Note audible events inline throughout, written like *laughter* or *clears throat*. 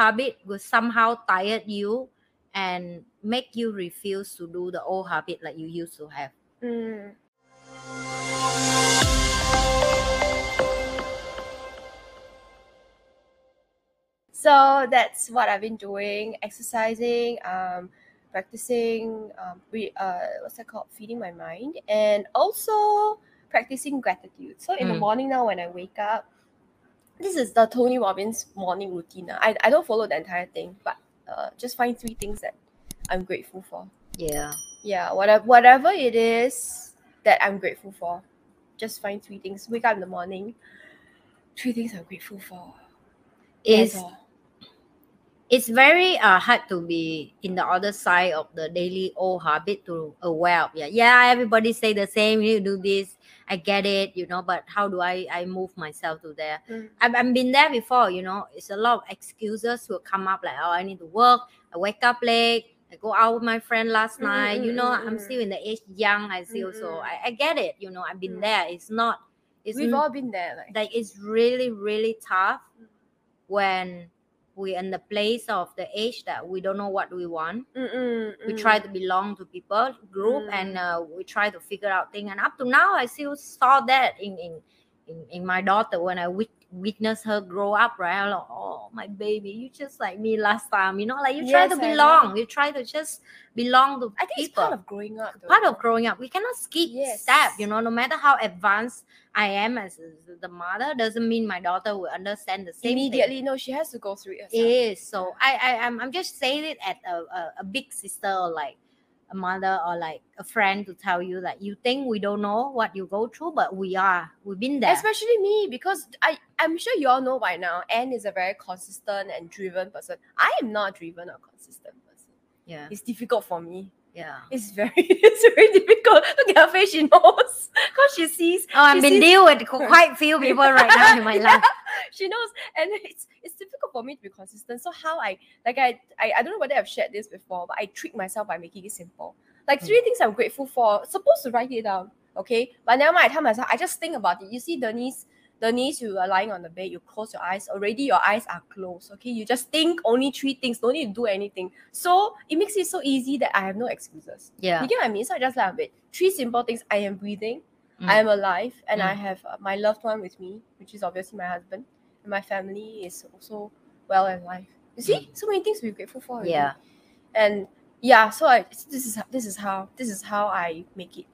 habit will somehow tire you and make you refuse to do the old habit like you used to have. Mm. So that's what I've been doing: exercising, um, practicing, um, re, uh, what's that called? Feeding my mind, and also practicing gratitude. So in the Mm. morning now, when I wake up, this is the Tony Robbins morning routine. ah. I, I don't follow the entire thing, but uh, just find three things that I'm grateful for. Yeah. Yeah, whatever whatever it is that I'm grateful for, just find three things. Wake up in the morning, three things I'm grateful for. That's It's very uh, hard to be in the other side of the daily old habit to aware of yeah yeah everybody say the same you do this i get it you know but how do i i move myself to there Mm. I've, I've been there before you know it's a lot of excuses will come up like oh i need to work i wake up late i go out with my friend last Mm, night you mm, know mm, i'm mm. still in the age young i still Mm, so mm. I, I get it you know i've been Mm. there it's not it's We've all been there, like like it's really really tough when we're in the place of the age that we don't know what we want Mm-mm, we mm. try to belong to people group Mm. and uh, we try to figure out things and up to now i still saw that in in in, in my daughter when i wit- witnessed her grow up right i'm like oh my baby you just like me last time you know like you try Yes, to belong you try to just belong to I think it's people part of growing up. Though. part of growing up we cannot skip Yes. step you know no matter how advanced i am as the mother doesn't mean my daughter will understand the same thing. immediately. No, she has to go through it herself. It is. So I, I I'm, I'm just saying it at a, a, a big sister like a mother or like a friend to tell you that you think we don't know what you go through, but we are. We've been there. Especially me, because I, I'm sure you all know by now, Anne is a very consistent and driven person. I am not driven or consistent person. yeah. It's difficult for me. Yeah. It's very, *laughs* it's very difficult. Look at her face, she knows. *laughs* Because she sees. Oh, I've been sees- deal with quite few people right now in my Yeah, *laughs* life. *laughs* She knows, and it's it's difficult for me to be consistent. So how I like I, I I don't know whether I've shared this before, but I trick myself by making it simple. Like three mm. things I'm grateful for. Supposed to write it down, okay? But never mind. I tell myself, I just think about it. You see, Denise, Denise, you are lying on the bed. You close your eyes. Already, your eyes are closed. Okay, you just think only three things. Don't need to do anything. So it makes it so easy that I have no excuses. Yeah. You get what I mean? So I just like a bit. Three simple things. I am breathing. Mm. I am alive, and I Mm. have uh, my loved one with me, which is obviously my husband. And my family is also well and alive. You see, so many things to be grateful for. already. Mm. Yeah. And yeah, so I this is this is how this is how I make it.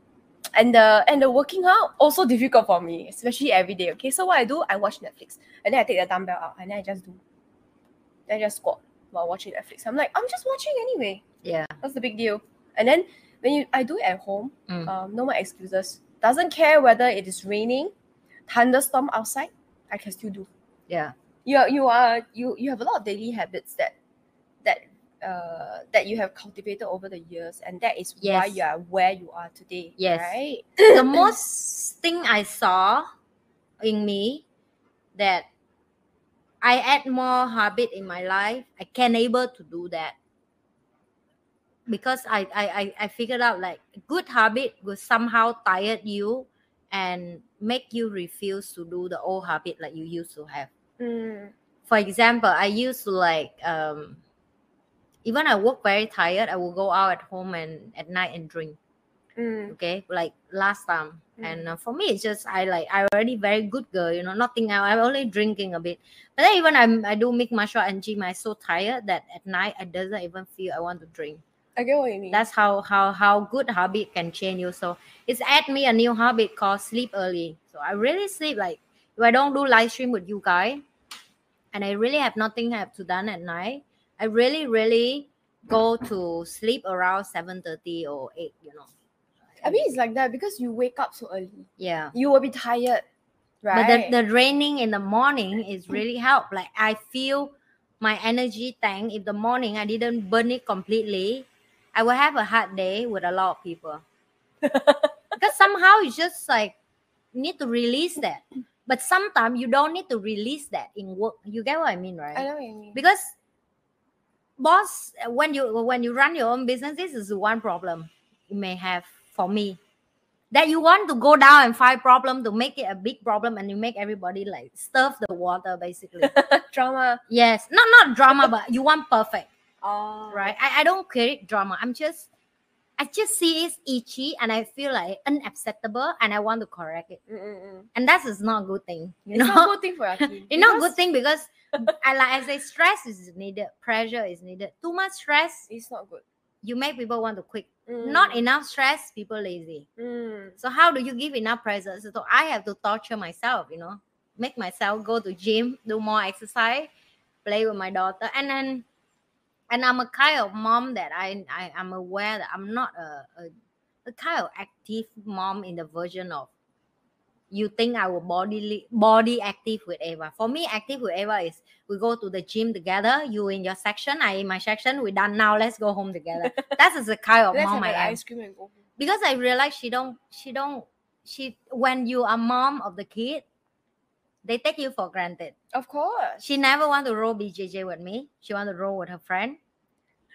And the and the working out also difficult for me, especially every day. Okay, so what I do, I watch Netflix, and then I take the dumbbell out, and then I just do. Then I just squat while watching Netflix. I'm like, I'm just watching anyway. Yeah. that's the big deal? And then when you I do it at home, Mm. um, no more excuses. Doesn't care whether it is raining, thunderstorm outside, I can still do. Yeah. You are, you are you you have a lot of daily habits that that uh that you have cultivated over the years, and that is why you are where you are today. Yes. Right? the most thing I saw in me that I add more habit in my life, I can able to do that. Because I, I, I, I figured out like good habit will somehow tire you and make you refuse to do the old habit like you used to have. Mm, For example, I used to like um even I work very tired, I will go out at home and at night and drink mm, okay like last time. Mm. and uh, for me it's just i like i already very good girl you know nothing else i'm only drinking a bit. But then even i'm i do make martial art and gym i'm so tired that at night i doesn't even feel i want to drink I get what you mean. that's how how how good habit can change you so it's add me a new habit called sleep early so i really sleep like if i don't do live stream with you guys and i really have nothing have to done at night i really really go to sleep around seven thirty or 8 you know I mean, it's like that because you wake up so early. yeah You will be tired, right? But the, the raining in the morning is really help. Like I feel my energy tank. If the morning I didn't burn it completely, I will have a hard day with a lot of people. *laughs* because somehow it's just like you need to release that. But sometimes you don't need to release that in work. You get what I mean, right? I know what you mean. because boss when you when you run your own business this is one problem you may have for me that you want to go down and find problem to make it a big problem and you make everybody like stir the water basically *laughs* Drama. yes not not drama but you want perfect Oh. right I, I don't create drama i'm just i just see it's itchy and i feel like unacceptable and i want to correct it Mm-mm-mm. and that is not a good thing you It's know not a good thing for Aki. *laughs* it's not a good thing because I like I say stress is needed, pressure is needed. Too much stress, is not good. you make people want to quit. Not Mm. enough stress, people lazy. Mm. So how do you give enough pressure? So I have to torture myself, you know, make myself go to gym, do more exercise, play with my daughter, and then and I'm a kind of mom that I, I I'm aware that I'm not a, a a kind of active mom in the version of you think I will body body active with Ava. For me, active with Ava is we go to the gym together. You in your section, I in my section. We done now. Let's go home together. *laughs* that is the kind of Let's mom I am ice cream and go home. because I realize she don't she don't she when you are mom of the kid, they take you for granted. Of course. She never want to roll BJJ with me. She want to roll with her friend.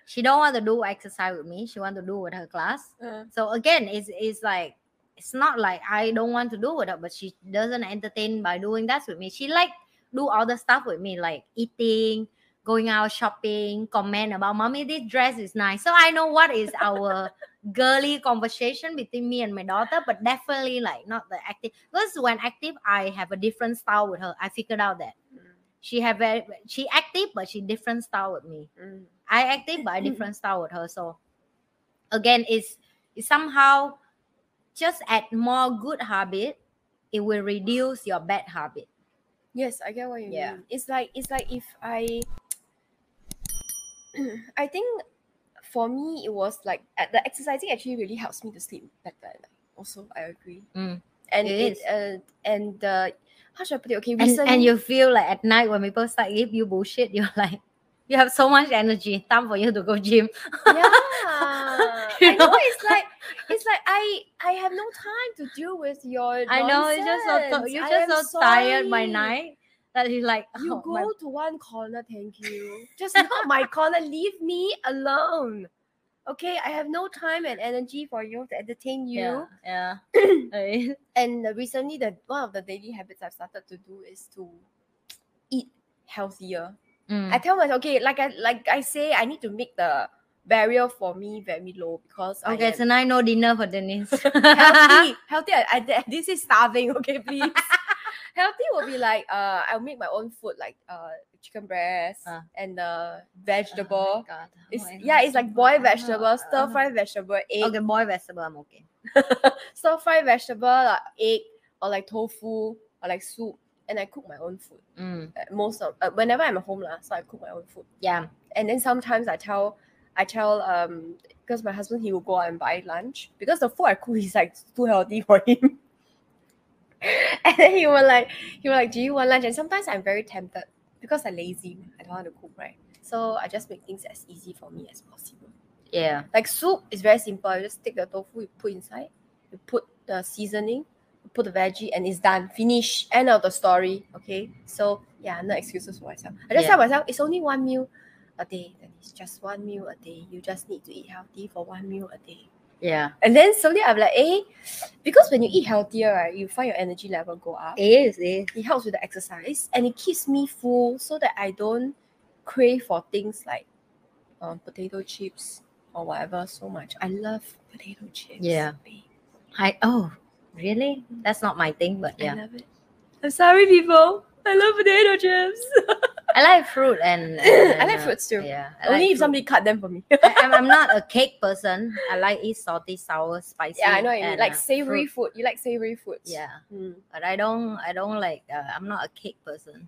She don't want to do exercise with me. She want to do with her class. Uh, So again, it's it's like it's not like I don't want to do with her, but she doesn't entertain by doing that with me. She like do all the stuff with me, like eating, going out shopping, comment about mommy, this dress is nice. So I know what is our *laughs* girly conversation between me and my daughter, but definitely like not the active. Because when active, I have a different style with her. I figured out that mm, she have very she active, but she different style with me. mm. I active but a different style with her. So again, it's, it's somehow just add more good habit. It will reduce your bad habit. Yes, I get what you Yeah. mean. It's like it's like if I *clears throat* I think for me it was like uh, the exercising actually really helps me to sleep better. Also, I agree. Mm. And It it, uh, and uh, how should I put it? Okay, And, recently, and you feel like at night when people start give you bullshit, *laughs* you're like, you have so much energy. Time for you to go gym. yeah, *laughs* You I know know? it's like it's like I I have no time to deal with your. I know it's just so you're just so tired by night that you're like, You oh, go my- to one corner, thank you. Just not my corner. Leave me alone. Okay, I have no time and energy for you to entertain you. yeah, yeah. *clears throat* And recently, the one of the daily habits I've started to do is to eat healthier. mm. I tell myself, okay, like I like I say, I need to make the barrier for me very low because I okay, am tonight no dinner for Denise. *laughs* healthy. *laughs* healthy. I, I, this is starving. Okay, please. *laughs* *laughs* healthy will be like uh, I'll make my own food, like uh, chicken breast Ah. and the Oh vegetable. my God. it's Oh my yeah, it's like boiled vegetable, stir ah. fried vegetable, egg, Okay, boiled vegetable, I'm okay. *laughs* stir fried vegetable, like egg or like tofu or like soup, and I cook my own food. Mm. Uh, most of uh, whenever I'm at home lah, so I cook my own food. Yeah. and then sometimes I tell I tell um because my husband he will go out and buy lunch because the food I cook is like too healthy *laughs* for him. *laughs* and then he will like he will like, do you want lunch? And sometimes I'm very tempted because I'm lazy. I don't want to cook, right? So I just make things as easy for me as possible. Yeah. Like soup is very simple. You just take the tofu, you put inside, you put the seasoning, you put the veggie, and it's done. Finish. End of the story. Okay. So yeah, no excuses for myself. I just Yeah. tell myself it's only one meal a day. Then it's just one meal a day. You just need to eat healthy for one meal a day. Yeah. And then slowly I'm like, eh, because when you eat healthier, right, you find your energy level go up. It is, it is. It helps with the exercise and it keeps me full so that I don't crave for things like um, potato chips or whatever so much. I love potato chips. Yeah. babe. I oh really? That's not my thing, but yeah. I love it. I'm sorry, people. I love potato chips. *laughs* I like fruit and, *laughs* I like uh, fruits too. Yeah. I Only like if fruit. somebody cut them for me. I, *laughs* I'm, I'm not a cake person. I like eat salty, sour, spicy. yeah, I know you Like uh, savory fruit. food. You like savory foods. Yeah, Mm. but I don't. I don't like. Uh, I'm not a cake person.